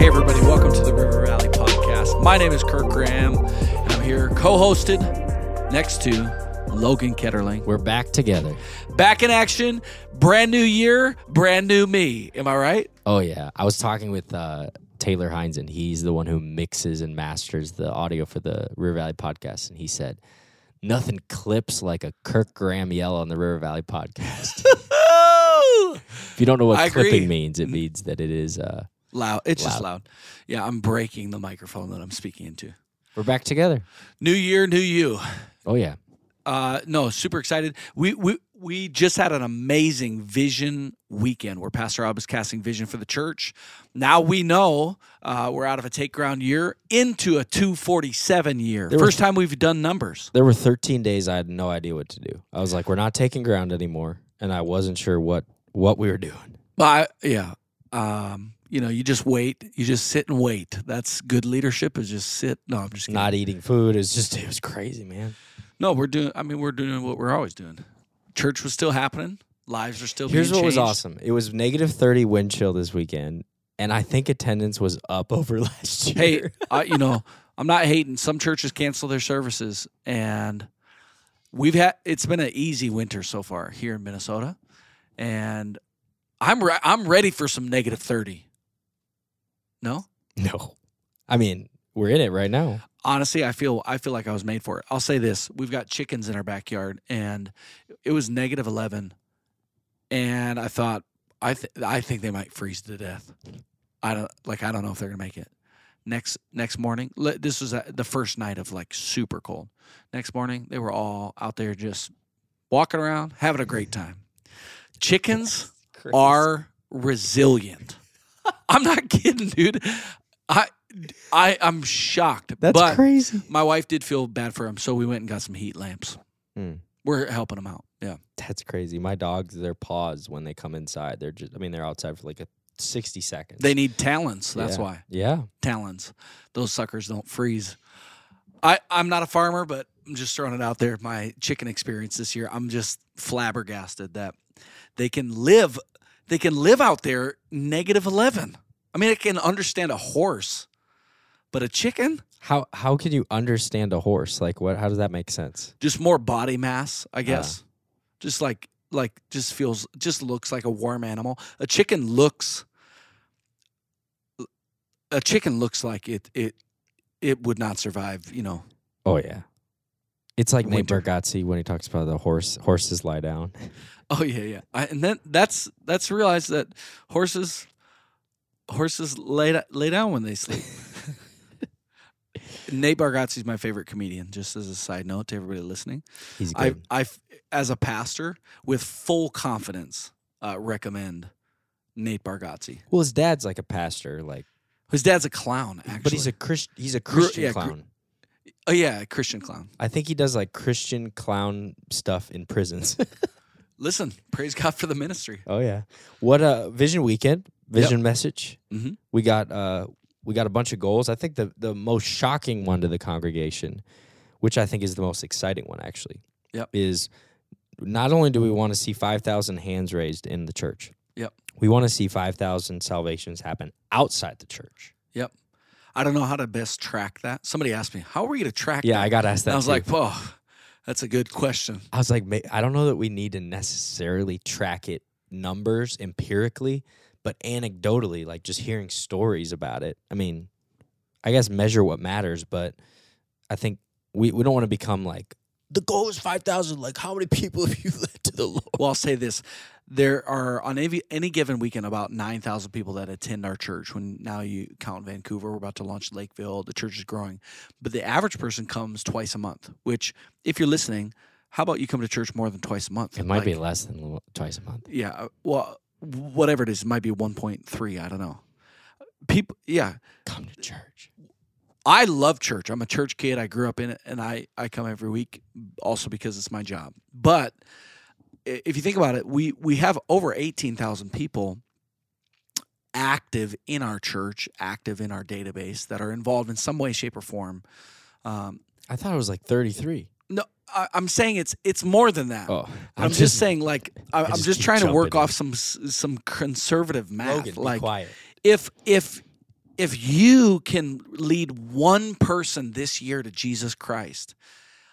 Hey, everybody, welcome to the River Valley Podcast. My name is Kirk Graham, and I'm here co hosted next to Logan Ketterling. We're back together. Back in action, brand new year, brand new me. Am I right? Oh yeah, I was talking with uh, Taylor Hines, and he's the one who mixes and masters the audio for the River Valley podcast. And he said, "Nothing clips like a Kirk Graham yell on the River Valley podcast." if you don't know what I agree. clipping means, it means that it is. Uh, Loud. It's just Loud. loud. Yeah, I'm breaking the microphone that I'm speaking into. we're back together. New year, new you. Oh yeah, Uh, no, super excited. We we we just had an amazing vision weekend where Pastor Rob is casting vision for the church. Now we know uh, we're out of a take ground year into a 247 year. There First time we've done numbers. there were 13 days I had no idea what to do. I was like, "We're not taking ground anymore," and I wasn't sure what what we were doing. But I, yeah, um, you know, you just wait. You just sit and wait. That's good leadership. Is just sit. No, I'm just kidding. Not eating food. It's just it was crazy, man. No, we're doing. I mean, we're doing what we're always doing. Church was still happening. Lives are still. Here's being what was awesome. It was negative 30 wind chill this weekend, and I think attendance was up over last hey, year. I, you know, I'm not hating. Some churches cancel their services, and we've had. It's been an easy winter so far here in Minnesota, and I'm re- I'm ready for some negative thirty. No, no. I mean, we're in it right now. honestly, I feel I feel like I was made for it. I'll say this: we've got chickens in our backyard, and it was negative eleven, and I thought I th- I think they might freeze to death. I don't like I don't know if they're gonna make it. Next next morning, this was uh, the first night of like super cold. Next morning, they were all out there just walking around, having a great time. Chickens are resilient. I'm not kidding, dude. I I I'm shocked. That's but crazy. my wife did feel bad for him, so we went and got some heat lamps. Hmm. We're helping him out. Yeah. That's crazy. My dogs, their paws when they come inside, they're just, I mean, they're outside for like a 60 seconds. They need talons. That's Yeah. why. Yeah. Talons. Those suckers don't freeze. I, I'm not a farmer, but I'm just throwing it out there. My chicken experience this year, I'm just flabbergasted that they can live they can live out there negative eleven. I mean, I can understand a horse, but a chicken, How how can you understand a horse? Like what how does that make sense? just more body mass, I uh-huh. guess. Just like like just feels just looks like a warm animal. A chicken looks a chicken looks like it it it would not survive, you know. Oh yeah. It's like Nate Winter. Bargatze when he talks about the horse horses lie down. Oh yeah, yeah. I, and then that's that's realized that horses horses lay lay down when they sleep. Nate Bargatze is my favorite comedian. Just as a side note to everybody listening, He's good. I, as a pastor, with full confidence, uh, recommend Nate Bargatze. well, his dad's like a pastor, like His dad's a clown, actually. but he's a Christ, he's a Christian yeah, clown. oh yeah, a Christian clown. I think he does like Christian clown stuff in prisons. Listen, praise God for the ministry. oh yeah. What a vision weekend, vision message. Mhm. We got uh we got a bunch of goals. I think the the most shocking one to the congregation, which I think is the most exciting one actually. Yep. Is not only do we want to see 5,000 hands raised in the church. Yep. We want to see 5,000 salvations happen outside the church. Yep. I don't know how to best track that. Somebody asked me, "How are we going to track?" Yeah, that? I got asked that And I was too. like, "Oh, that's a good question." I was like, I don't know that we need to necessarily track it numbers empirically, but anecdotally, like just hearing stories about it. I mean, I guess measure what matters, but I think we, we don't want to become like, the goal is 5,000. Like, how many people have you led to the Lord? Well, I'll say this: there are on any, any given weekend about nine thousand people that attend our church. When now you count Vancouver, we're about to launch Lakeville. The church is growing, but the average person comes twice a month. Which, if you're listening, how about you come to church more than twice a month? It might be less than twice a month. Yeah. uh, Well, whatever it is, it might be one point three. I don't know. People, yeah. Come to church. I love church. I'm a church kid. I grew up in it, and I I come every week, also because it's my job. But if you think about it, we we have over eighteen thousand people active in our church, active in our database that are involved in some way, shape, or form. Um, I thought it was like 33. no, I, I'm saying it's it's more than that. Oh, I'm, just, saying, like I, I'm just just trying to work jumping in. off some some conservative math. Logan, like quiet. if if if you can lead one person this year to Jesus Christ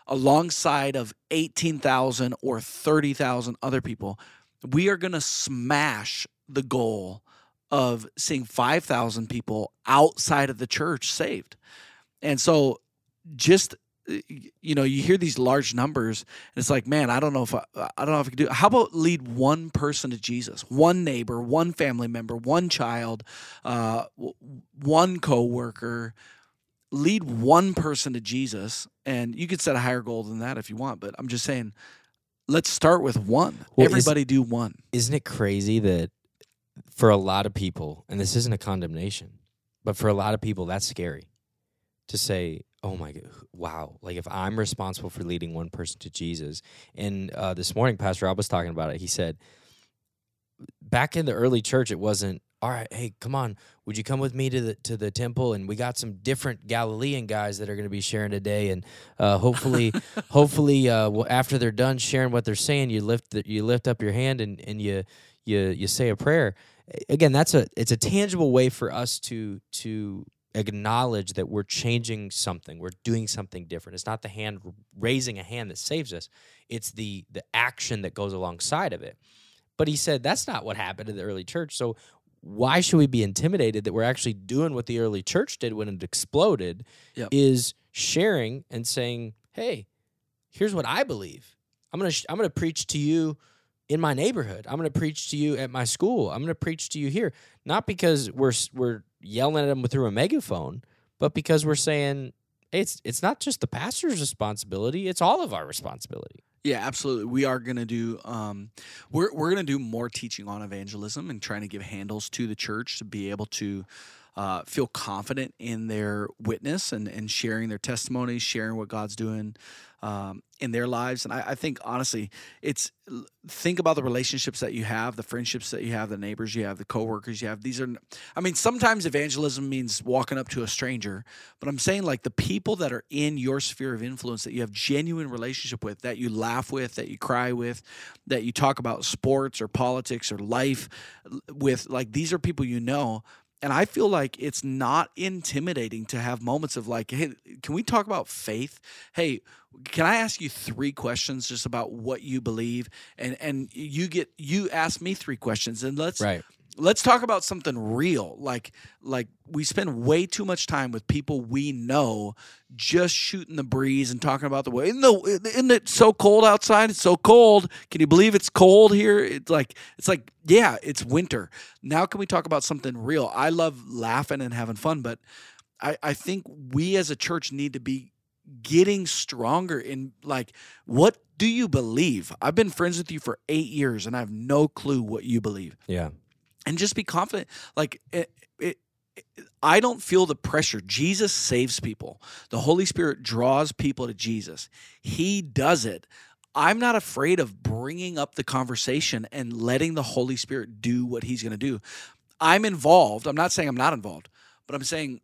alongside of 18,000 or 30,000 other people, we are going to smash the goal of seeing 5,000 people outside of the church saved. And so just you know, you hear these large numbers, and it's like, man, I don't know if I, I don't know if I can do. It. How about lead one person to Jesus, one neighbor, one family member, one child, uh, one coworker, lead one person to Jesus, and you could set a higher goal than that if you want. But I'm just saying, let's start with one. Well, Everybody do one. Isn't it crazy that for a lot of people, and this isn't a condemnation, but for a lot of people, that's scary to say, oh my god wow like if i'm responsible for leading one person to jesus and uh, this morning pastor rob was talking about it he said back in the early church it wasn't all right hey come on. Would you come with me to the to the temple? And we got some different galilean guys that are going to be sharing today. And uh, hopefully hopefully uh, after they're done sharing what they're saying you lift the, you lift up your hand and, and you you you say a prayer. Again that's a it's a tangible way for us to to acknowledge that we're changing something. We're doing something different. It's not the hand raising a hand that saves us. It's the the action that goes alongside of it. But he said that's not what happened in the early church. So why should we be intimidated that we're actually doing what the early church did when it exploded yep. is sharing and saying hey here's what i believe i'm going to sh- i'm going to preach to you in my neighborhood i'm going to preach to you at my school i'm going to preach to you here not because we're we're yelling at them through a megaphone, but because we're saying it's it's not just the pastor's responsibility; it's all of our responsibility. Yeah, absolutely. We are going to do um, we're we're going to do more teaching on evangelism and trying to give handles to the church to be able to uh, feel confident in their witness and, and sharing their testimonies, sharing what God's doing um, in their lives. And I, I, think honestly, it's think about the relationships that you have, the friendships that you have, the neighbors you have, the coworkers you have. These are, I mean, sometimes evangelism means walking up to a stranger, but I'm saying like the people that are in your sphere of influence that you have genuine relationship with, that you laugh with, that you cry with, that you talk about sports or politics or life with, like these are people you know and I feel like it's not intimidating to have moments of like, hey, can we talk about faith? Hey, can I ask you three questions just about what you believe? And and you get you ask me three questions, and let's right let's talk about something real. Like like we spend way too much time with people we know just shooting the breeze and talking about the way isn't, the, isn't it so cold outside? It's so cold. Can you believe it's cold here? It's like it's like yeah it's winter. Now can we talk about something real? I love laughing and having fun but i i think we as a church need to be getting stronger in like what do you believe? I've been friends with you for eight years and i have no clue what you believe. Yeah and just be confident. Like it, it, I don't feel the pressure. Jesus saves people. The Holy Spirit draws people to Jesus. He does it. I'm not afraid of bringing up the conversation and letting the Holy Spirit do what He's going to do. I'm involved. I'm not saying I'm not involved, but I'm saying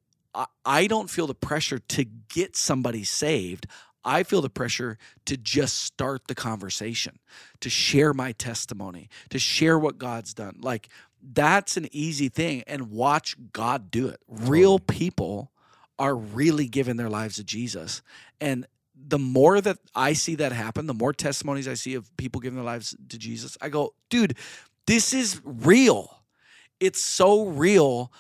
I don't feel the pressure to get somebody saved. I feel the pressure to just start the conversation, to share my testimony, to share what God's done. Like that's an easy thing and watch God do it. Real people are really giving their lives to Jesus. And the more that I see that happen, the more testimonies I see of people giving their lives to Jesus, I go, dude, this is real. It's so real.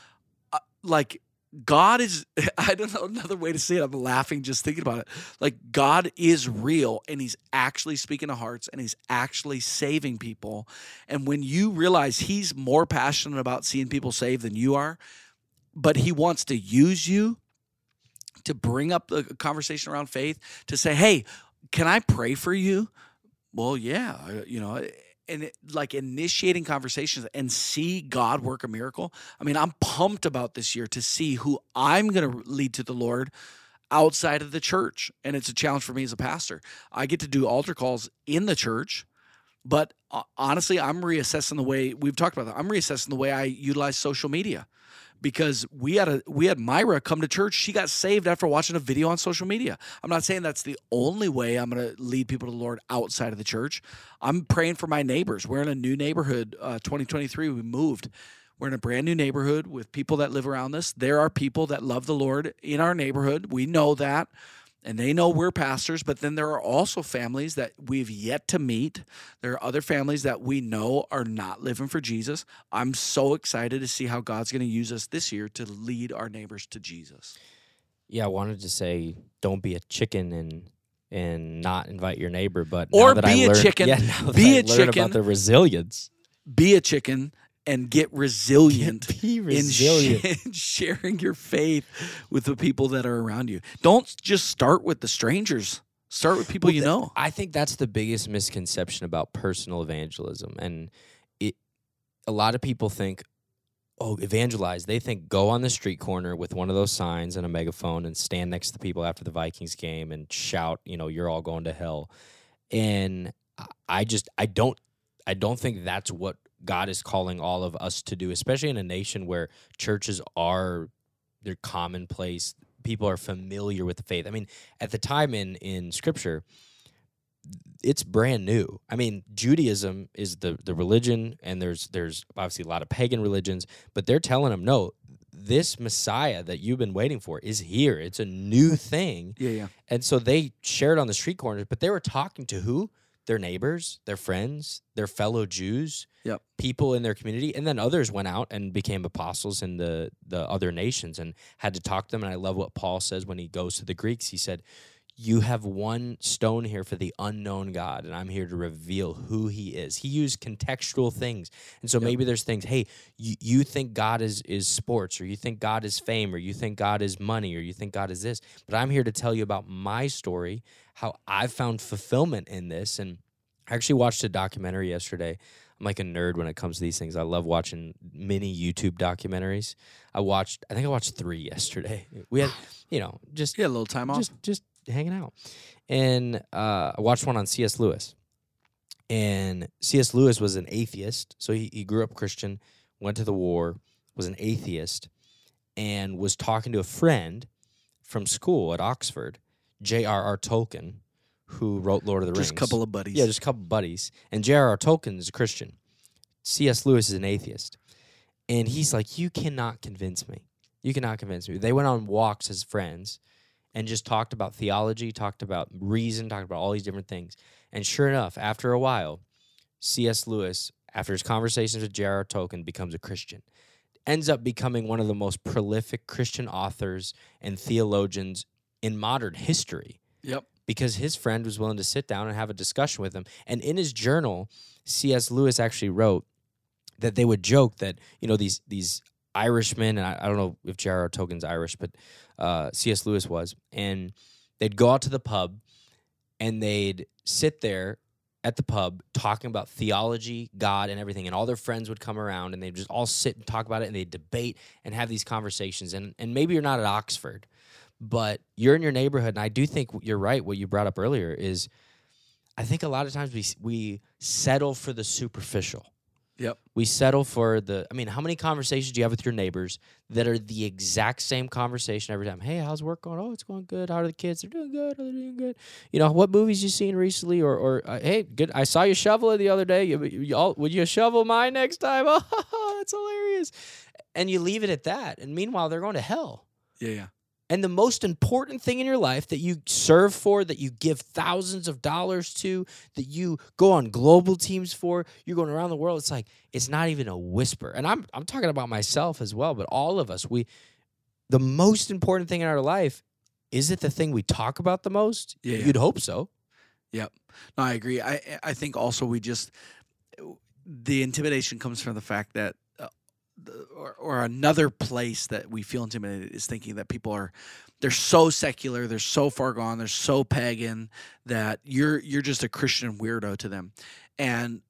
Uh, like God is, I don't know another way to say it. I'm laughing just thinking about it. Like, God is real and He's actually speaking to hearts and He's actually saving people. And when you realize He's more passionate about seeing people saved than you are, but He wants to use you to bring up the conversation around faith, to say, hey, can I pray for you? Well, yeah, you know, and like initiating conversations and see God work a miracle. I mean, I'm pumped about this year to see who I'm going to lead to the Lord outside of the church. And it's a challenge for me as a pastor. I get to do altar calls in the church, but uh, honestly, I'm reassessing the way we've talked about that. I'm reassessing the way I utilize social media because we had a we had Myra come to church. She got saved after watching a video on social media. I'm not saying that's the only way I'm going to lead people to the Lord outside of the church. I'm praying for my neighbors. We're in a new neighborhood. Uh, 2023, we moved. We're in a brand new neighborhood with people that live around us. There are people that love the Lord in our neighborhood. We know that. And they know we're pastors, but then there are also families that we've yet to meet. There are other families that we know are not living for Jesus. I'm so excited to see how God's going to use us this year to lead our neighbors to Jesus. Yeah, I wanted to say don't be a chicken and and not invite your neighbor, but Or be a learned- chicken, Yeah, be I a chicken. about the resilience. Be a chicken and get resilient. Be in resilient. sh- sharing your faith with the people that are around you. Don't just start with the strangers. Start with people Well, you th- know. I think that's the biggest misconception about personal evangelism, and it. A lot of people think, "Oh, evangelize." They think go on the street corner with one of those signs and a megaphone and stand next to the people after the Vikings game and shout, "You know, you're all going to hell." And I- I just, I don't, I don't think that's what God is calling all of us to do, especially in a nation where churches are they're commonplace. People are familiar with the faith. I mean, at the time in in Scripture, it's brand new. I mean, Judaism is the the religion, and there's there's obviously a lot of pagan religions, but they're telling them no. This Messiah that you've been waiting for is here. It's a new thing. Yeah, yeah. And so they shared on the street corners, but they were talking to who? Their neighbors, their friends, their fellow Jews, Yep. people in their community. And then others went out and became apostles in the, the other nations and had to talk to them. And I love what Paul says when he goes to the Greeks. He said, You have one stone here for the unknown God, and I'm here to reveal who he is. He used contextual things. And so Yep. maybe there's things, hey, you, you think God is is sports, or you think God is fame, or you think God is money, or you think God is this. But I'm here to tell you about my story, how I found fulfillment in this. And I actually watched a documentary yesterday. I'm like a nerd when it comes to these things. I love watching mini YouTube documentaries. I watched, I think I watched three yesterday. We had, you know, just Yeah, a little time off. just just hanging out. And uh, I watched one on C.S. Lewis. And C.S. Lewis was an atheist. So he, he grew up Christian, went to the war, was an atheist, and was talking to a friend from school at Oxford, J.R.R. Tolkien, who wrote Lord of the Rings. just a couple of buddies. Yeah, just a couple buddies. And J.R.R. Tolkien is a Christian. C.S. Lewis is an atheist. And he's like, You cannot convince me. You cannot convince me. They went on walks as friends and just talked about theology, talked about reason, talked about all these different things. And sure enough, after a while, C.S. Lewis, after his conversations with J.R.R. Tolkien, becomes a Christian. Ends up becoming one of the most prolific Christian authors and theologians in modern history Yep. because his friend was willing to sit down and have a discussion with him. And in his journal, C.S. Lewis actually wrote that they would joke that you know these these Irishmen, and I, I don't know if J.R.R. Tolkien's Irish, but uh, C.S. Lewis was, and they'd go out to the pub and they'd sit there at the pub talking about theology, God, and everything, and all their friends would come around and they'd just all sit and talk about it and they'd debate and have these conversations. And and maybe you're not at Oxford, but you're in your neighborhood, and I do think you're right. What you brought up earlier is, I think a lot of times we we settle for the superficial. Yep. We settle for the. I mean, how many conversations do you have with your neighbors that are the exact same conversation every time? Hey, how's work going? Oh, it's going good. How are the kids? They're doing good. Oh, they're doing good. You know, what movies you seen recently? Or, or uh, hey, good. I saw you shovel it the other day. You, you, all, would you shovel mine next time? Oh, that's hilarious. And you leave it at that. And meanwhile, they're going to hell. Yeah, yeah. And the most important thing in your life that you serve for, that you give thousands of dollars to, that you go on global teams for, you're going around the world. It's like it's not even a whisper. And I'm I'm talking about myself as well, but all of us, we the most important thing in our life is it the thing we talk about the most? Yeah, yeah. You'd hope so. Yep. No, I agree. I I think also we just the intimidation comes from the fact that or, or another place that we feel intimidated is thinking that people are they're so secular, they're so far gone, they're so pagan that you're you're just a Christian weirdo to them. And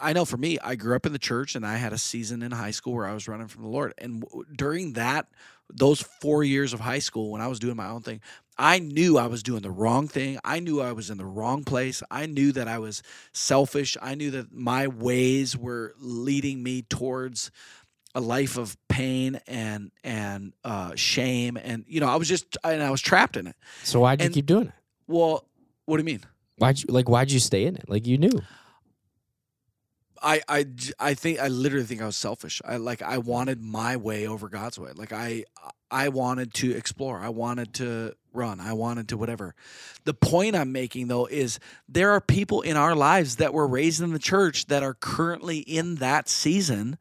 I, know for me, I grew up in the church and I had a season in high school where I was running from the Lord. And w- during that those 4 years of high school when I was doing my own thing, I knew I was doing the wrong thing. I knew I was in the wrong place. I knew that I was selfish. I knew that my ways were leading me towards a life of pain and and uh, shame. And you know, I was just and I was trapped in it. So why'd you And- keep doing it? Well, what do you mean? Why'd you like why'd you stay in it? Like you knew. I I I think I literally think I was selfish. I like I wanted my way over God's way. Like I I wanted to explore. I wanted to run. I wanted to whatever. The point I'm making though is there are people in our lives that were raised in the church that are currently in that season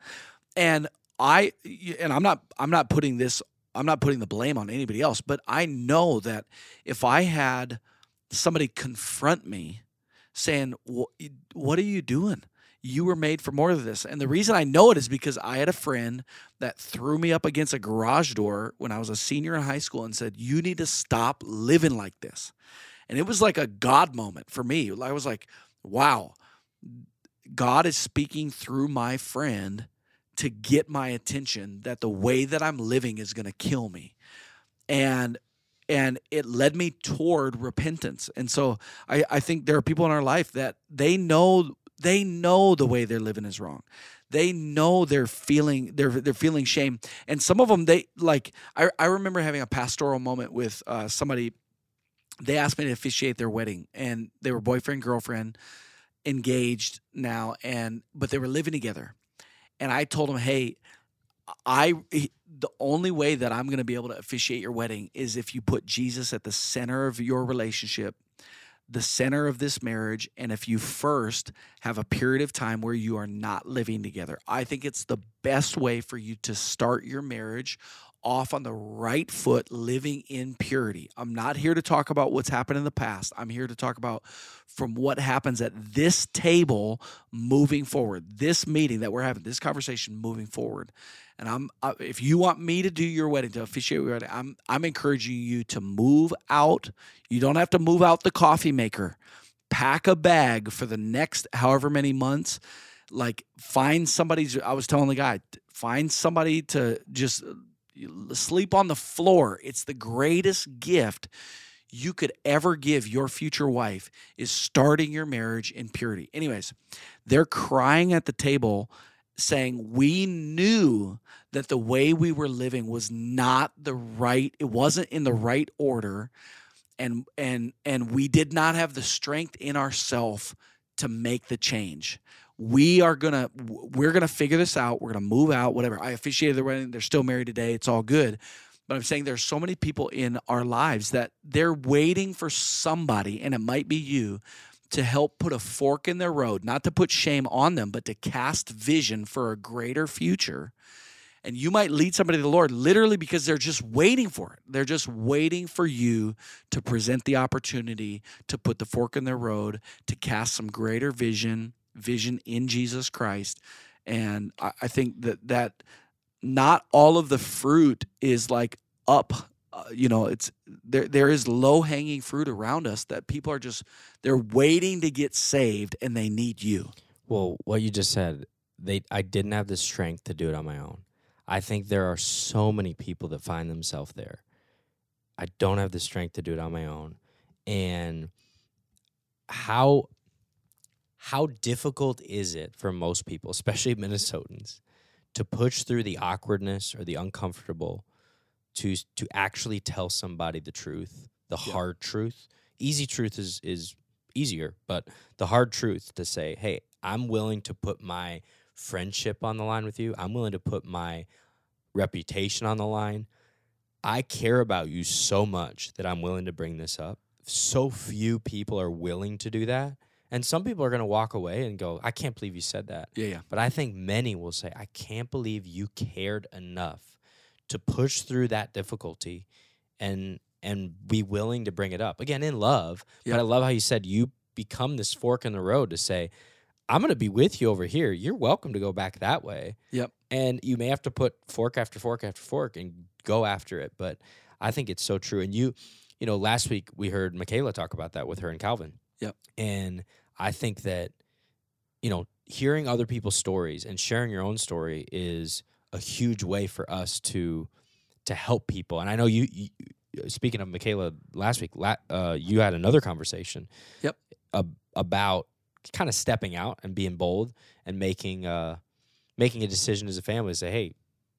and I and I'm not I'm not putting this I'm not putting the blame on anybody else, but I know that if I had somebody confront me saying, "Wh- "What are you doing? You were made for more than this." And the reason I know it is because I had a friend that threw me up against a garage door when I was a senior in high school and said, "You need to stop living like this." And it was like a God moment for me. I was like, "Wow, God is speaking through my friend to get my attention that the way that I'm living is going to kill me." And and it led me toward repentance. And so I, I think there are people in our life that they know they know the way they're living is wrong. They know they're feeling they're they're feeling shame. And some of them they like I, I remember having a pastoral moment with uh, somebody they asked me to officiate their wedding and they were boyfriend girlfriend engaged now and but they were living together and i told him, hey i the only way that i'm going to be able to officiate your wedding is if you put jesus at the center of your relationship the center of this marriage and if you first have a period of time where you are not living together. I think it's the best way for you to start your marriage off on the right foot, living in purity. I'm not here to talk about what's happened in the past. I'm here to talk about from what happens at this table moving forward, this meeting that we're having, this conversation moving forward. And I'm uh, if you want me to do your wedding, to officiate your wedding, I'm I'm encouraging you to move out. You don't have to move out the coffee maker. Pack a bag for the next however many months. Like find somebody's. I was telling the guy, find somebody to just sleep on the floor. It's the greatest gift you could ever give your future wife is starting your marriage in purity. Anyways, they're crying at the table saying we knew that the way we were living was not the right it wasn't in the right order and and and we did not have the strength in ourself to make the change we are gonna we're gonna figure this out. We're gonna move out whatever. I officiated the wedding. They're still married today. It's all good. But i'm saying there's so many people in our lives that they're waiting for somebody and it might be you to help put a fork in their road. Not to put shame on them but to cast vision for a greater future. And you might lead somebody to the lord literally because they're just waiting for it. They're just waiting for you to present the opportunity to put the fork in their road to cast some greater vision vision in Jesus Christ. And I, I think that that not all of the fruit is like up. Uh, you know, it's there. There is low hanging fruit around us that people are just they're waiting to get saved, and they need you. Well, what you just said, they I didn't have the strength to do it on my own. I think there are so many people that find themselves there. I don't have the strength to do it on my own. And how how difficult is it for most people, especially Minnesotans, to push through the awkwardness or the uncomfortable to to actually tell somebody the truth, the Yeah. hard truth? Easy truth is is easier, but the hard truth to say, "Hey, I'm willing to put my friendship on the line with you. I'm willing to put my reputation on the line. I care about you so much that I'm willing to bring this up." So few people are willing to do that. And some people are going to walk away and go, I can't believe you said that. Yeah, yeah, But I think many will say, I can't believe you cared enough to push through that difficulty and and be willing to bring it up. Again, in love. Yep. But I love how you said you become this fork in the road to say, I'm gonna be with you over here. You're welcome to go back that way. Yep. And you may have to put fork after fork after fork and go after it. But I think it's so true. And you, you know, last week we heard Michaela talk about that with her and Calvin. Yep. And I think that, you know, hearing other people's stories and sharing your own story is a huge way for us to to help people. And I know you, you speaking of Michaela last week, la, uh, you had another conversation. Yep. ab- about kind of stepping out and being bold and making uh making a decision as a family to say, hey,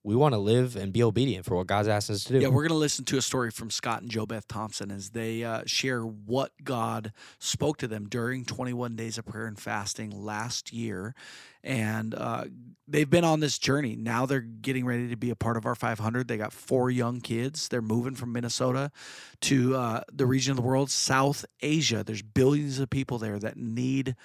we want to live and be obedient for what God's asked us to do. Yeah, we're going to listen to a story from Scott and Joe Beth Thompson as they uh, share what God spoke to them during 21 days of prayer and fasting last year. And uh, they've been on this journey. Now they're getting ready to be a part of our 500. They got four young kids. They're moving from Minnesota to uh, the region of the world, South Asia. There's billions of people there that need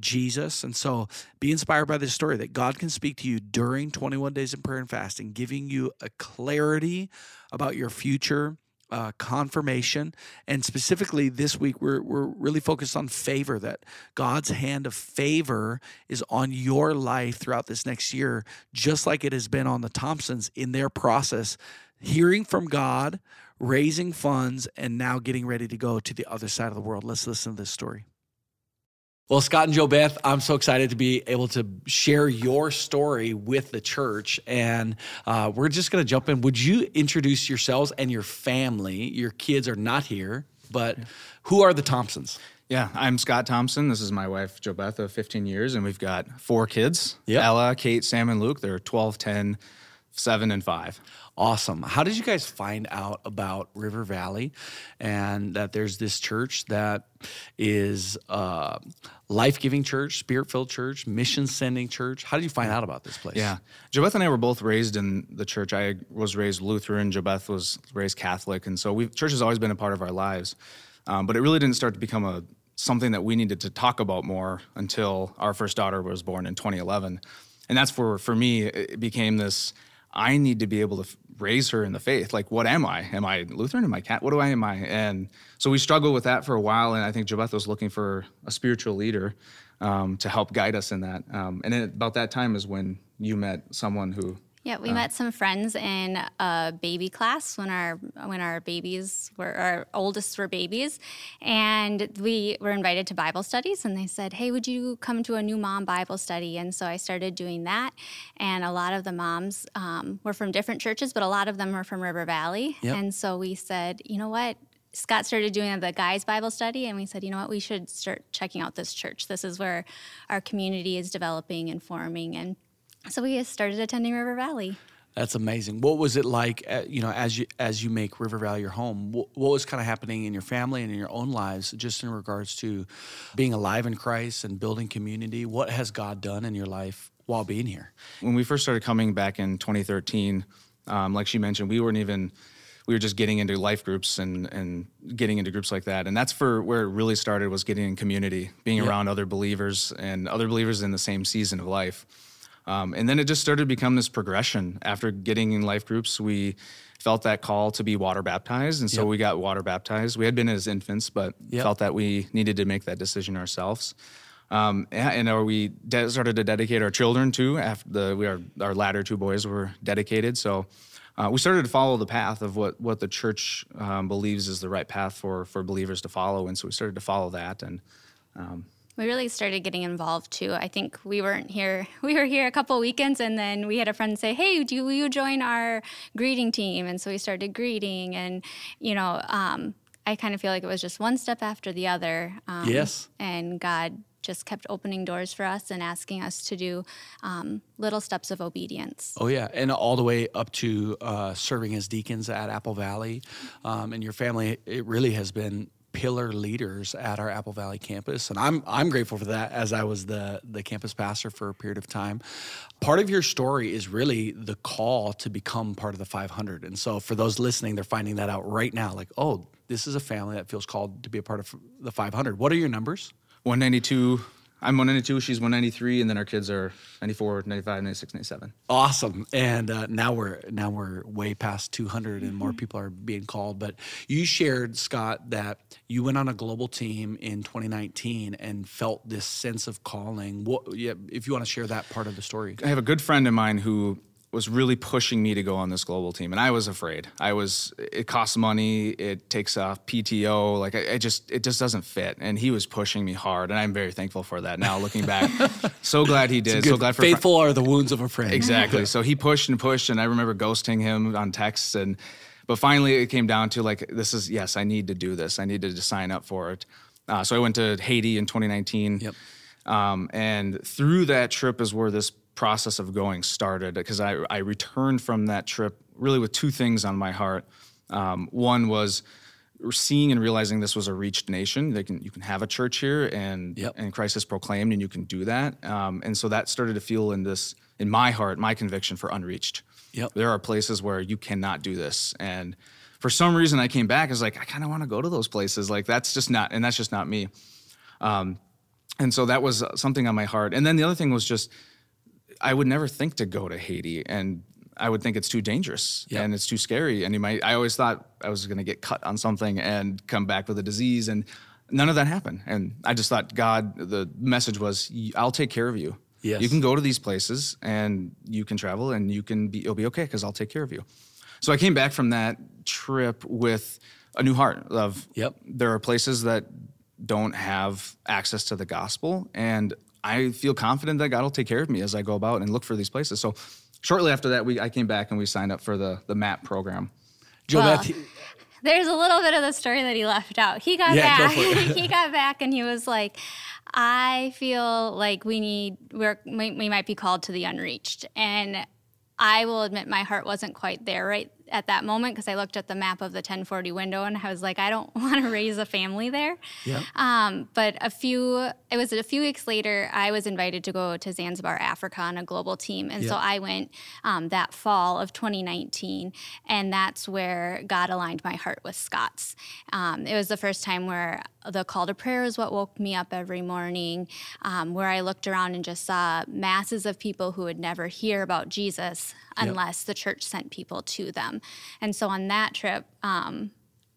Jesus. And so be inspired by this story that God can speak to you during 21 days of prayer and fasting, giving you a clarity about your future. Uh, confirmation and specifically this week we're, we're really focused on favor that god's hand of favor is on your life throughout this next year just like it has been on the thompsons in their process hearing from god raising funds and now getting ready to go to the other side of the world let's listen to this story well, Scott and Joe Beth, I'm so excited to be able to share your story with the church. And uh, we're just going to jump in. Would you introduce yourselves and your family? Your kids are not here, but who are the Thompsons? Yeah, I'm Scott Thompson. This is my wife, Joe Beth, of 15 years, and we've got four kids Yep. Ella, Kate, Sam, and Luke. They're 12, 10, 7, and 5. Awesome. How did you guys find out about River Valley and that there's this church that is uh, life giving church, spirit filled church, mission sending church? How did you find out about this place? Yeah. Jo Beth and I were both raised in the church. I was raised Lutheran, Jo Beth was raised Catholic. And so we church has always been a part of our lives. Um, but it really didn't start to become a something that we needed to talk about more until our first daughter was born in 2011. And that's for for me it became this I need to be able to raise her in the faith. Like, what am I? Am I Lutheran? Am I cat? What do I am I? And so we struggled with that for a while. And I think Jo Beth was looking for a spiritual leader um, to help guide us in that. Um, and then about that time is when you met someone who Yeah, we met some friends in a baby class when our when our babies were our oldest were babies, and we were invited to Bible studies. And they said, "Hey, would you come to a new mom Bible study?" And so I started doing that. And a lot of the moms um, were from different churches, but a lot of them were from River Valley. Yep. And so we said, you know what? Scott started doing the guys Bible study, and we said, you know what? We should start checking out this church. This is where our community is developing and forming and. So we just started attending River Valley. That's amazing. What was it like, uh, you know, as you as you make River Valley your home? What, what was kind of happening in your family and in your own lives, just in regards to being alive in Christ and building community? What has God done in your life while being here? when we first started coming back in 2013, um, like she mentioned, we weren't even we were just getting into life groups and and getting into groups like that, and that's for where it really started was getting in community, being around other believers and other believers in the same season of life. Um, and then it just started to become this progression. After getting in life groups, we felt that call to be water baptized, and so Yep. we got water baptized. We had been as infants, but Yep. felt that we needed to make that decision ourselves. Um, and we de- started to dedicate our children to after the we are our latter two boys were dedicated. So uh, we started to follow the path of what what the church um, believes is the right path for for believers to follow, and so we started to follow that. And We really started getting involved too. I think we weren't here. We were here a couple weekends, and then we had a friend say, "Hey, do you join our greeting team?" And so we started greeting, and you know, um, I kind of feel like it was just one step after the other. Um, Yes. and God just kept opening doors for us and asking us to do um, little steps of obedience. Oh yeah, and all the way up to uh, serving as deacons at Apple Valley, um, and your family. It really has been pillar leaders at our Apple Valley campus, and I'm I'm grateful for that. As I was the the campus pastor for a period of time, part of your story is really the call to become part of the 500. And so for those listening, they're finding that out right now. Like, oh, this is a family that feels called to be a part of the 500. What are your numbers? 192. I'm 192. She's 193, and then our kids are 94, 95, 96, 97. awesome and uh, now we're now we're way past 200 and more people are being called but you shared scott that you went on a global team in 2019 and felt this sense of calling what yeah, if you want to share that part of the story I have a good friend of mine who was really pushing me to go on this global team, and I was afraid. I was. It costs money. It takes off PTO. Like I, I just, it just doesn't fit. And he was pushing me hard, and I'm very thankful for that. Now looking back, so glad he did. So glad for faithful are the wounds of a friend Exactly. So he pushed and pushed, and I remember ghosting him on texts. And but finally, it came down to like, this is yes, I need to do this. I needed to sign up for it. Uh, so I went to Haiti in 2019. Yep. Um, and through that trip is where this process of going started because I, I returned from that trip really with two things on my heart. Um, one was seeing and realizing this was a reached nation. They can you can have a church here and Yep. and Christ is proclaimed and you can do that. Um, and so that started to feel in this in my heart my conviction for unreached. Yep. There are places where you cannot do this and for some reason I came back I was like I kind of want to go to those places like that's just not and that's just not me. Um, and so that was something on my heart. And then the other thing was just I would never think to go to Haiti and I would think it's too dangerous Yep. and it's too scary. And you might, I always thought I was going to get cut on something and come back with a disease. And none of that happened. And I just thought God, the message was, I'll take care of you. Yes. You can go to these places and you can travel and you can be, it'll be okay because I'll take care of you. So I came back from that trip with a new heart of Yep. there are places that don't have access to the gospel and i feel confident that god will take care of me as i go about and look for these places so shortly after that we, i came back and we signed up for the, the map program Joe Well, Beth, There's a little bit of the story that he left out. He got Yeah, back. it. he got back and he was like, "I feel like we need we're we, we might be called to the unreached." And I will admit my heart wasn't quite there right at that moment because I looked at the map of the 1040 window and I was like, I don't want to raise a family there. Yeah. Um, but a few, it was a few weeks later, I was invited to go to Zanzibar, Africa on a global team. And so I went um, that fall of 2019. And that's where God aligned my heart with Scott's. Um, it was the first time where the call to prayer is what woke me up every morning, um, where I looked around and just saw masses of people who would never hear about Jesus unless the church sent people to them. And so on that trip, um,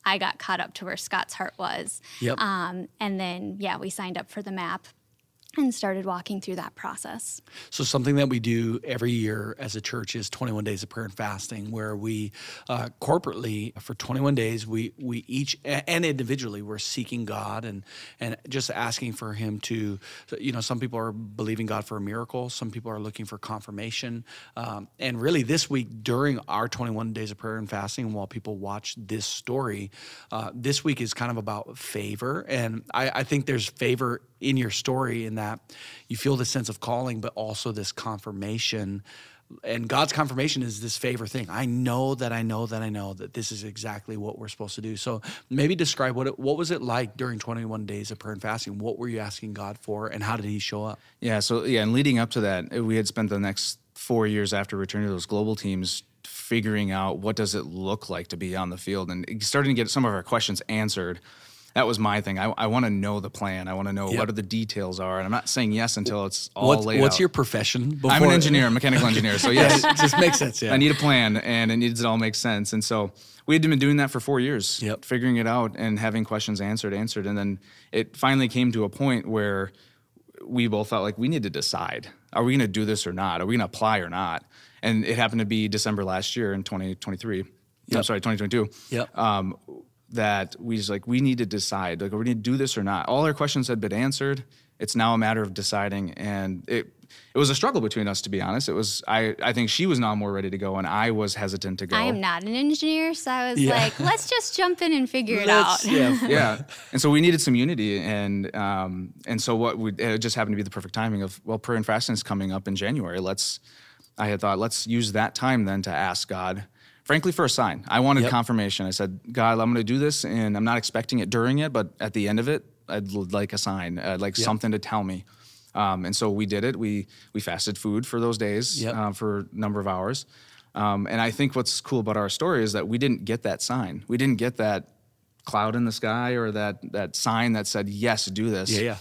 I got caught up to where Scott's heart was. Yep. Um, and then, yeah, we signed up for the map and started walking through that process. So something that we do every year as a church is 21 days of prayer and fasting, where we uh, corporately for 21 days we we each and individually we're seeking God and and just asking for Him to, you know, some people are believing God for a miracle, some people are looking for confirmation, um, and really this week during our 21 days of prayer and fasting, while people watch this story, uh, this week is kind of about favor, and I, I think there's favor in your story in that you feel this sense of calling, but also this confirmation. And God's confirmation is this favor thing. I know that I know that I know that this is exactly what we're supposed to do. So maybe describe what it, what was it like during 21 days of prayer and fasting? What were you asking God for, and how did He show up? Yeah. So yeah, and leading up to that, we had spent the next four years after returning to those global teams figuring out what does it look like to be on the field and starting to get some of our questions answered. That was my thing. I, I want to know the plan. I want to know Yep. what are the details are, and I'm not saying yes until it's all What's, laid what's out. your profession? I'm an engineer, a mechanical engineer. So yes, it just makes sense. Yeah. I need a plan and it needs to all make sense. And so we had been doing that for four years, Yep. figuring it out and having questions answered, answered. And then it finally came to a point where we both felt like we need to decide are we going to do this or not? Are we going to apply or not? And it happened to be December last year in 2023. I'm sorry, 2022. Yep. Um, that we just like, we need to decide, like, are we going to do this or not? All our questions had been answered. It's now a matter of deciding. And it, it was a struggle between us, to be honest. It was, I, I think she was now more ready to go and I was hesitant to go. I am not an engineer, so I was Yeah. like, let's just jump in and figure it Let's- out. Yeah. yeah, and so we needed some unity, and um, and so what we it just happened to be the perfect timing of well, prayer and fasting is coming up in January. Let's, I had thought let's use that time then to ask God, frankly, for a sign. I wanted Yep. confirmation. I said, God, I'm going to do this, and I'm not expecting it during it, but at the end of it, I'd like a sign, I'd like Yep. something to tell me. Um, and so we did it. We we fasted food for those days Yep. uh, for a number of hours. Um, and I think what's cool about our story is that we didn't get that sign. We didn't get that cloud in the sky or that that sign that said yes, do this. Yeah, yeah.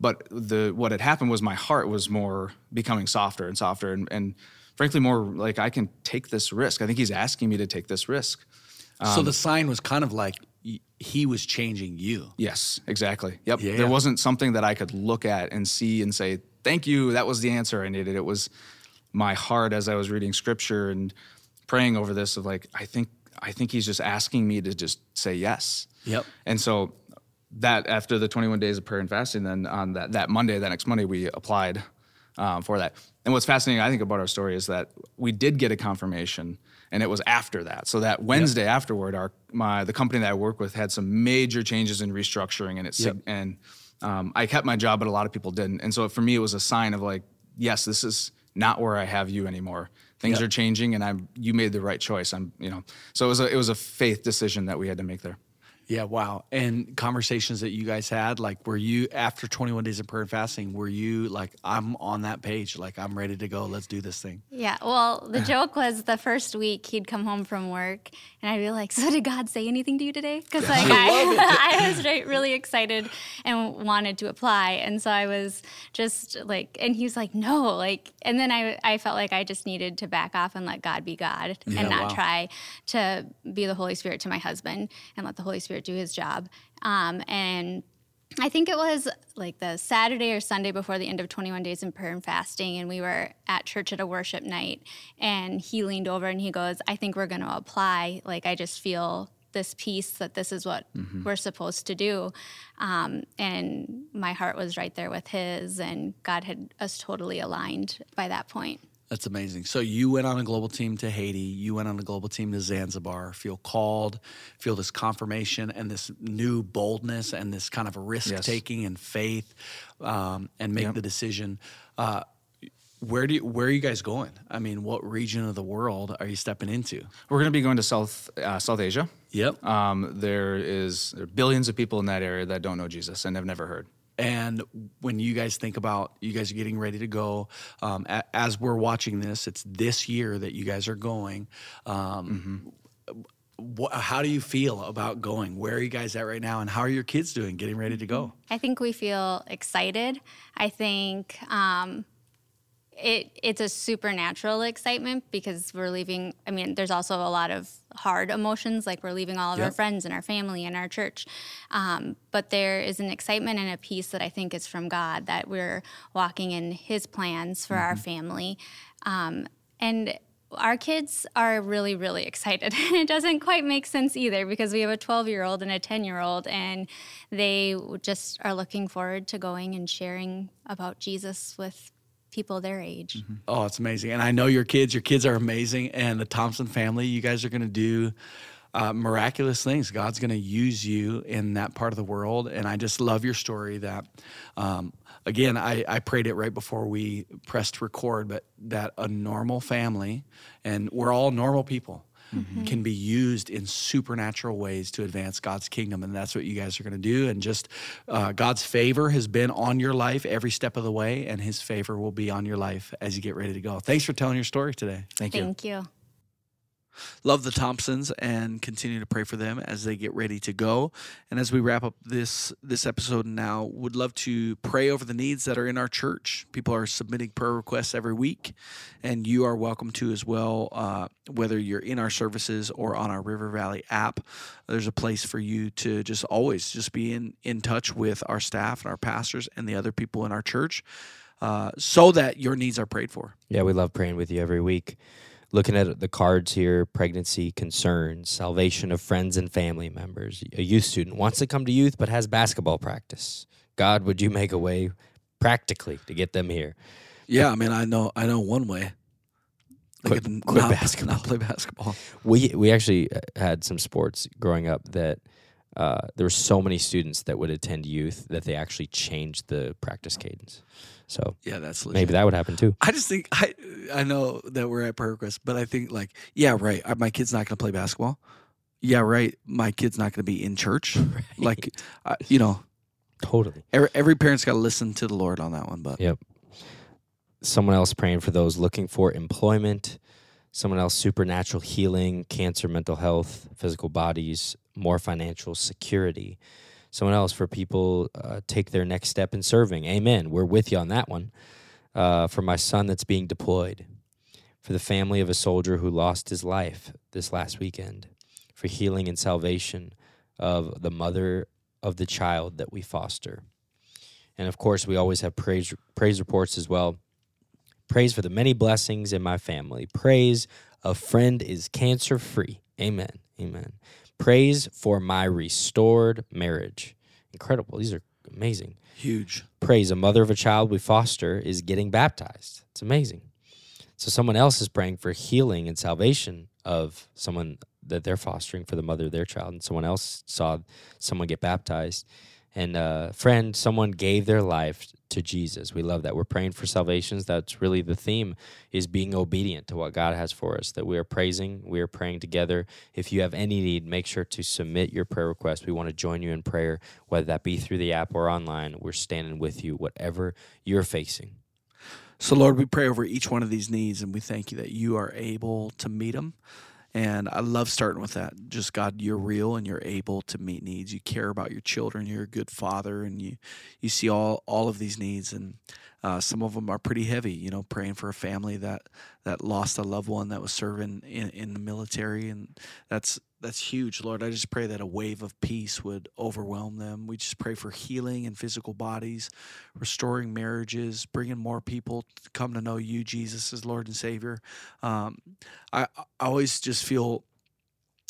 But the what had happened was my heart was more becoming softer and softer, and, and frankly more like I can take this risk. I think he's asking me to take this risk. so Um, the sign was kind of like He was changing you. Yes, exactly. Yep. Yeah. There wasn't something that I could look at and see and say, thank you. That was the answer I needed. It was my heart as I was reading scripture and praying over this of like, I think, I think he's just asking me to just say yes. Yep. And so that after the 21 days of prayer and fasting, then on that, that Monday, that next Monday, we applied um, for that. And what's fascinating, I think, about our story is that we did get a confirmation, and it was after that. So that Wednesday afterward, our my the company that I work with had some major changes in restructuring, and it Yep. and um, I kept my job, but a lot of people didn't. And so for me, it was a sign of like, yes, this is not where I have you anymore. Things Yep. are changing, and I'm you made the right choice. I'm you know, so it was a it was a faith decision that we had to make there. Yeah, wow. And conversations that you guys had, like, were you after 21 days of prayer and fasting, were you like, I'm on that page, like, I'm ready to go, let's do this thing? Yeah, well, the joke was the first week he'd come home from work, and I'd be like, "So did God say anything to you today?" Because like I, I was right, really excited and wanted to apply, and so I was just like, and he was like, "No," like, and then I I felt like I just needed to back off and let God be God Yeah, and not wow. try to be the Holy Spirit to my husband and let the Holy Spirit do His job, um, and. I think it was like the Saturday or Sunday before the end of 21 days in prayer and fasting, and we were at church at a worship night, and he leaned over and he goes, "I think we're going to apply. Like I just feel this peace that this is what we're supposed to do," um, and my heart was right there with his, and God had us totally aligned by that point. That's amazing. So you went on a global team to Haiti, you went on a global team to Zanzibar, feel called, feel this confirmation and this new boldness and this kind of risk taking and faith, um, and make Yep. the decision. Uh, where do you, where are you guys going? I mean, what region of the world are you stepping into? We're going to be going to South uh, South Asia. Yep. Um, there is there are billions of people in that area that don't know Jesus and have never heard. And when you guys think about you guys are getting ready to go, um, a, as we're watching this, it's this year that you guys are going. Um, wh- how do you feel about going? Where are you guys at right now? And how are your kids doing getting ready to go? I think we feel excited. I think um, it it's a supernatural excitement because we're leaving. I mean, there's also a lot of hard emotions, like we're leaving all of our friends and our family and our church. Um, but there is an excitement and a peace that I think is from God that we're walking in His plans for our family, um, and. Our kids are really, really excited. and it doesn't quite make sense either because we have a 12 year old and a 10 year old, and they just are looking forward to going and sharing about Jesus with people their age. Oh, it's amazing. And I know your kids, your kids are amazing. And the Thompson family, you guys are going to do uh, miraculous things. God's going to use you in that part of the world. And I just love your story that, um, again, I, I prayed it right before we pressed record, but that a normal family, and we're all normal people. Can be used in supernatural ways to advance God's kingdom, and that's what you guys are going to do. And just uh, God's favor has been on your life every step of the way, and His favor will be on your life as you get ready to go. Thanks for telling your story today. Thank you. Thank you. Love the Thompsons and continue to pray for them as they get ready to go. And as we wrap up this this episode now, would love to pray over the needs that are in our church. People are submitting prayer requests every week, and you are welcome to as well. Uh, whether you're in our services or on our River Valley app, there's a place for you to just always just be in in touch with our staff and our pastors and the other people in our church, uh, so that your needs are prayed for. Yeah, we love praying with you every week. Looking at the cards here pregnancy concerns, salvation of friends and family members. A youth student wants to come to youth but has basketball practice. God, would you make a way practically to get them here? Yeah, I mean, I know, I know one way. They Quit- quit not- basketball. Not play basketball. We we actually uh, had some sports growing up that uh, there were so many students that would attend youth that they actually changed the practice cadence. So Yeah, that's legit. maybe that would happen too. I just think I I know that we're at prayer request, but I think like yeah, right. My kid's not going to play basketball. Yeah, right. My kid's not going to be in church. Like, I, you know, Totally. every, every parent's got to listen to the Lord on that one. But Yep. Someone else praying for those looking for employment. Someone else supernatural healing, cancer, mental health, physical bodies, more financial security. Someone else for people uh, take their next step in serving. Amen. We're with you on that one. Uh, for my son that's being deployed. For the family of a soldier who lost his life this last weekend. For healing and salvation of the mother of the child that we foster. And of course, we always have praise praise reports as well. Praise for the many blessings in my family. Praise a friend is cancer free. Amen. Amen. Praise for my restored marriage. Incredible. These are amazing. huge. Praise a mother of a child we foster is getting baptized. It's amazing. So someone else is praying for healing and salvation of someone that they're fostering for the mother of their child, and someone else saw someone get baptized. and a friend, someone gave their life to Jesus. We love that. We're praying for salvations. That's really the theme is being obedient to what God has for us. That we are praising, we are praying together. If you have any need, make sure to submit your prayer request. We want to join you in prayer, whether that be through the app or online. We're standing with you, whatever you're facing. So, Lord, we pray over each one of these needs and we thank you that you are able to meet them. And I love starting with that. Just God, you're real and you're able to meet needs. You care about your children. You're a good father, and you you see all all of these needs. And uh, some of them are pretty heavy. You know, praying for a family that that lost a loved one that was serving in, in the military, and that's that's huge, Lord. I just pray that a wave of peace would overwhelm them. We just pray for healing in physical bodies, restoring marriages, bringing more people to come to know you, Jesus, as Lord and Savior. Um, I, I always just feel,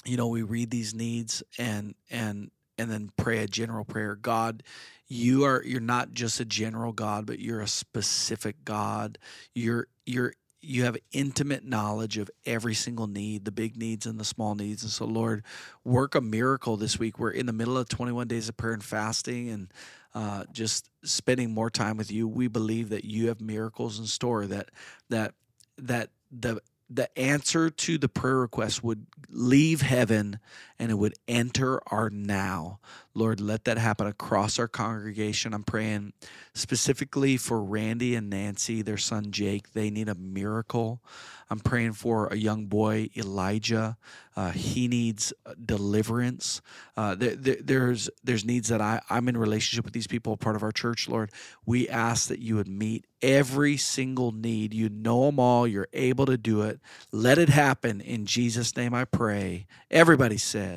you know, we read these needs and and and then pray a general prayer. God, you are you're not just a general God, but you're a specific God. You're you're you have intimate knowledge of every single need, the big needs and the small needs. And so, Lord, work a miracle this week. We're in the middle of 21 days of prayer and fasting and uh, just spending more time with you. We believe that you have miracles in store, that, that, that the the answer to the prayer request would leave heaven and it would enter our now. Lord, let that happen across our congregation. I'm praying specifically for Randy and Nancy, their son Jake. They need a miracle. I'm praying for a young boy, Elijah. Uh, he needs deliverance. Uh, there, there, there's there's needs that I, I'm in relationship with these people, part of our church, Lord. We ask that you would meet every single need. You know them all. You're able to do it. Let it happen. In Jesus' name I pray. Everybody said,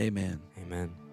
Amen. Amen.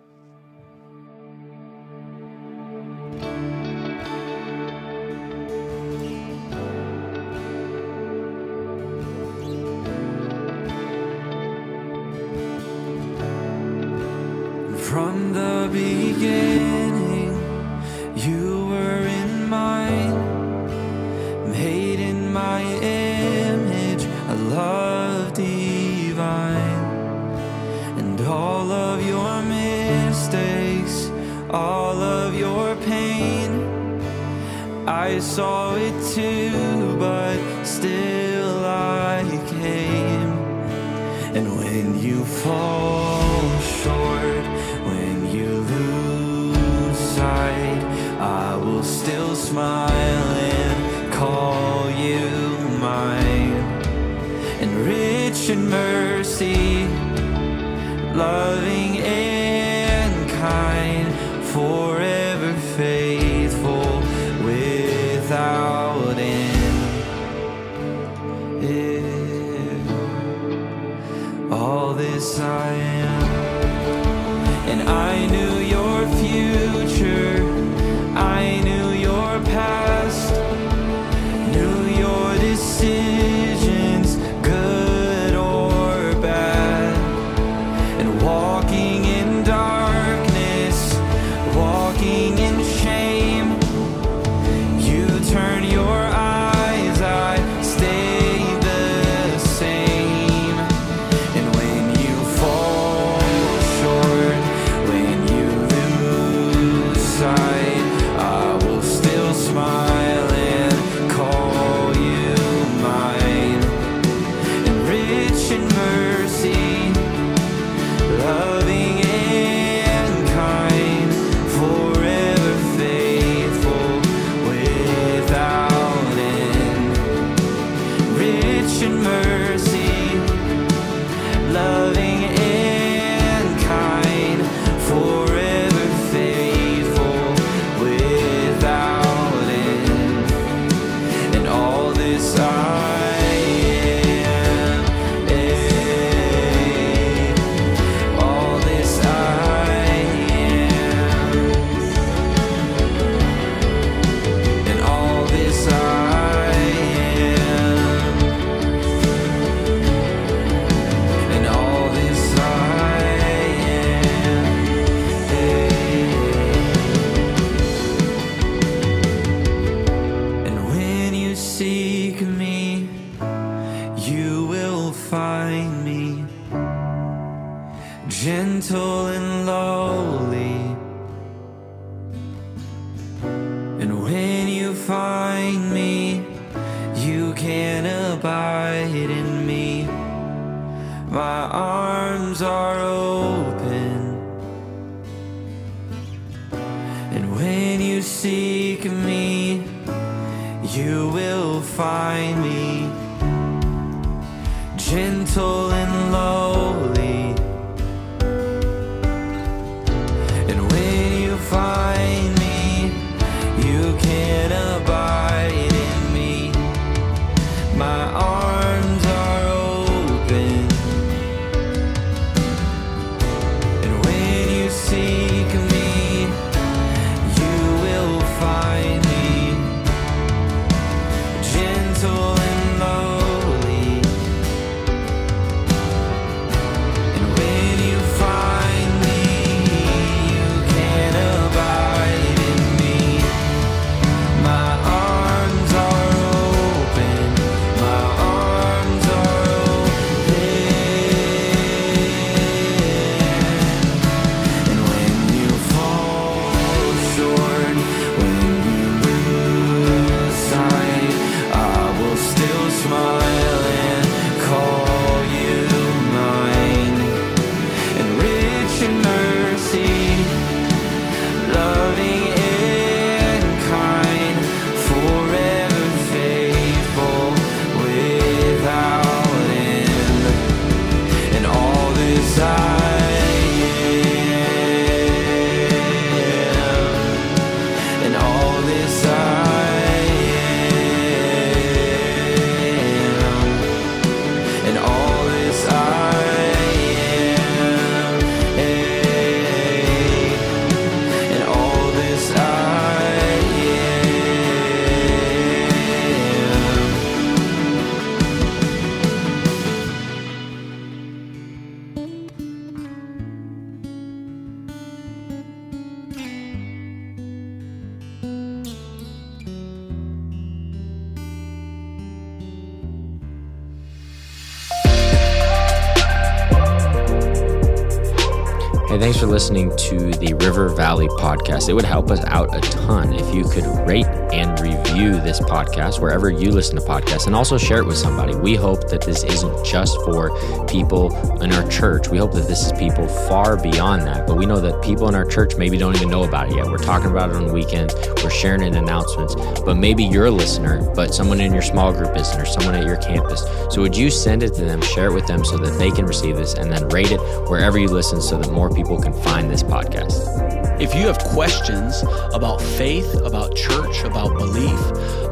Hey, thanks for listening to the River Valley podcast. It would help us out a ton if you could rate and review this podcast wherever you listen to podcasts and also share it with somebody. We hope that this isn't just for people in our church. We hope that this is people far beyond that. But we know that people in our church maybe don't even know about it yet. We're talking about it on weekends, we're sharing it in announcements. But maybe you're a listener, but someone in your small group isn't, or someone at your campus. So would you send it to them, share it with them so that they can receive this, and then rate it wherever you listen so that more people can find this podcast? If you have questions about faith, about church, about belief,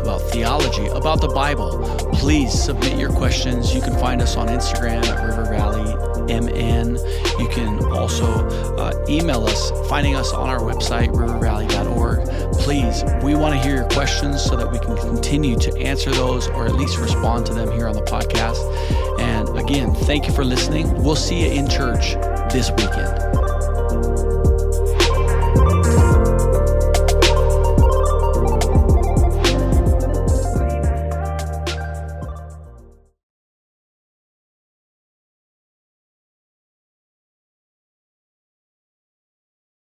about theology, about the Bible, please submit your questions. You can find us on Instagram at River Valley MN. You can also uh, email us, finding us on our website, rivervalley.org. Please, we want to hear your questions so that we can continue to answer those or at least respond to them here on the podcast. And again, thank you for listening. We'll see you in church this weekend.